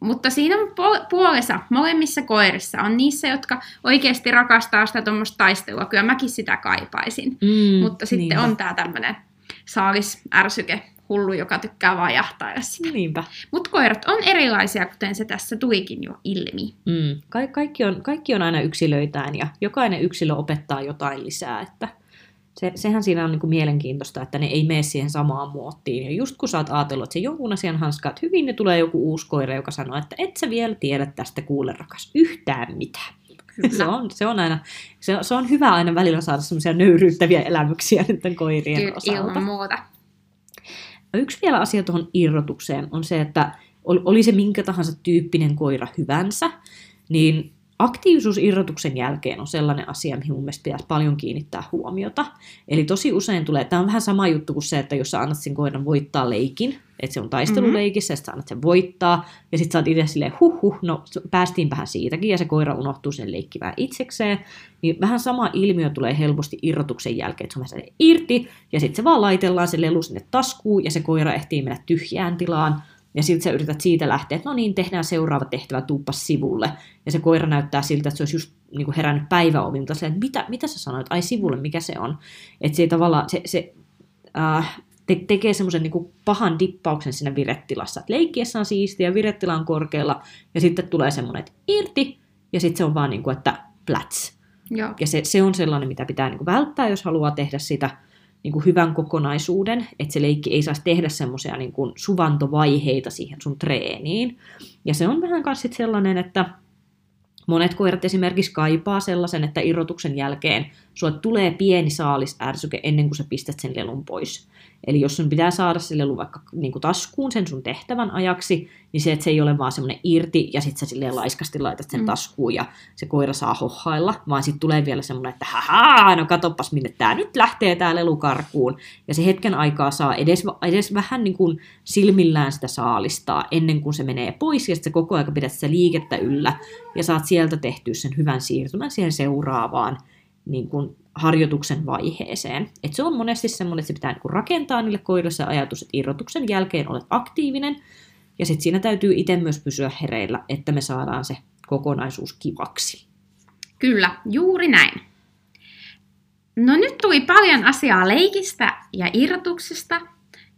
Mutta siinä on puolessa, molemmissa koirissa on niissä, jotka oikeasti rakastaa sitä tuommoista taistelua. Kyllä mäkin sitä kaipaisin. Mm, Mutta sitten niinpä. on tämä tämmöinen saalisärsyke, hullu, joka tykkää vaan jahtailla sitä. Niinpä. Mutta koirat on erilaisia, kuten se tässä tuikin jo ilmi. Mm. Ka- kaikki, on, kaikki on aina yksilöitään ja jokainen yksilö opettaa jotain lisää. Että se, sehän siinä on niin kuin mielenkiintoista, että ne ei mene siihen samaan muottiin. Ja just kun sä oot ajatellut, että se jonkun asian hanskaat hyvin, niin tulee joku uusi koira, joka sanoo, että et sä vielä tiedä tästä kuule rakas yhtään mitään. Se on, se on aina, se, se on hyvä aina välillä saada semmoisia nöyryyttäviä elämyksiä nyt koirien Kyllä, osalta. Ilman muuta. Yksi vielä asia tuohon irrotukseen on se, että oli se minkä tahansa tyyppinen koira hyvänsä, niin aktiivisuus irrotuksen jälkeen on sellainen asia, mihin mun mielestä pitäisi paljon kiinnittää huomiota. Eli tosi usein tulee, tämä on vähän sama juttu kuin se, että jos sä annat sen koiran voittaa leikin, että se on taisteluleikissä, mm-hmm. ja sä annat sen voittaa, ja sitten sä oot itse silleen, huh, huh, no päästiinpähän siitäkin, ja se koira unohtuu sen leikkivään itsekseen, niin vähän sama ilmiö tulee helposti irrotuksen jälkeen, että se on irti, ja sitten se vaan laitellaan se lelu sinne taskuun, ja se koira ehtii mennä tyhjään tilaan, ja sitten sä yrität siitä lähteä, että no niin, tehdään seuraava tehtävä, tuuppa sivulle. Ja se koira näyttää siltä, että se olisi just niin kuin herännyt päiväomilta, että mitä, mitä sä sanoit, ai sivulle, mikä se on. Että se tavallaan, se, se äh, te- tekee semmoisen niin pahan dippauksen siinä virettilassa. Että leikkiessä on siistiä, virettila on korkealla, ja sitten tulee semmoinen, että irti, ja sitten se on vaan niin kuin, että plats. Joo. Ja se, se on sellainen, mitä pitää niin kuin välttää, jos haluaa tehdä sitä niin kuin hyvän kokonaisuuden, että se leikki ei saisi tehdä semmoisia niin kuin suvantovaiheita siihen sun treeniin. Ja se on vähän kanssa sellainen, että Monet koirat esimerkiksi kaipaa sellaisen, että irrotuksen jälkeen sulle tulee pieni saalisärsyke ennen kuin sä pistät sen lelun pois. Eli jos sun pitää saada se lelu vaikka niin kuin taskuun sen sun tehtävän ajaksi, niin se, että se ei ole vaan semmoinen irti ja sitten sä silleen laiskasti laitat sen mm. taskuun ja se koira saa hohailla, vaan sitten tulee vielä semmoinen, että haha, no katoppas minne tämä nyt lähtee tämä lelu karkuun. Ja se hetken aikaa saa edes, edes vähän niin kuin silmillään sitä saalistaa ennen kuin se menee pois ja sitten koko aika pidät sitä liikettä yllä ja saat sieltä tehtyä sen hyvän siirtymän siihen seuraavaan niin kuin harjoituksen vaiheeseen. Et se on monesti semmoinen, että se pitää niin rakentaa niille koirille se ajatus, että irrotuksen jälkeen olet aktiivinen, ja sitten siinä täytyy itse myös pysyä hereillä, että me saadaan se kokonaisuus kivaksi. Kyllä, juuri näin. No nyt tuli paljon asiaa leikistä ja irrotuksesta,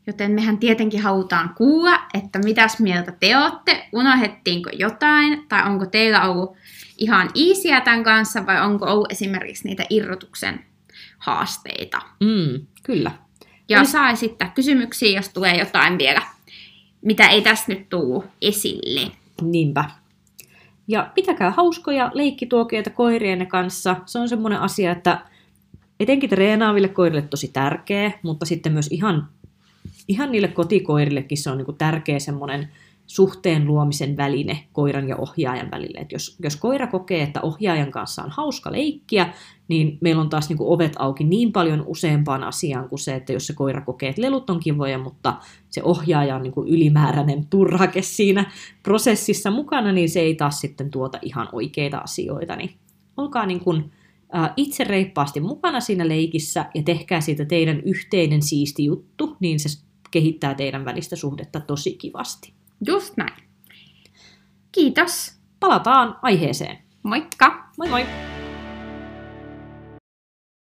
joten mehän tietenkin halutaan kuulla, että mitäs mieltä te olette, unohdettiinko jotain, tai onko teillä ollut ihan easyä tämän kanssa, vai onko ollut esimerkiksi niitä irrotuksen haasteita. Mm, kyllä. Ja Eli... saa esittää kysymyksiä, jos tulee jotain vielä, mitä ei tässä nyt tule esille. Niinpä. Ja pitäkää hauskoja leikkituokioita koirienne kanssa. Se on semmoinen asia, että etenkin treenaaville koirille tosi tärkeä, mutta sitten myös ihan, ihan niille kotikoirillekin se on niin tärkeä semmoinen suhteen luomisen väline koiran ja ohjaajan välille. Et jos, jos koira kokee, että ohjaajan kanssa on hauska leikkiä, niin meillä on taas niin kuin ovet auki niin paljon useampaan asiaan kuin se, että jos se koira kokee, että lelut on kivoja, mutta se ohjaaja on niin kuin ylimääräinen turhake siinä prosessissa mukana, niin se ei taas sitten tuota ihan oikeita asioita. Niin olkaa niin kuin, itse reippaasti mukana siinä leikissä ja tehkää siitä teidän yhteinen siisti juttu, niin se kehittää teidän välistä suhdetta tosi kivasti. Just näin. Kiitos. Palataan aiheeseen. Moikka! Moi moi!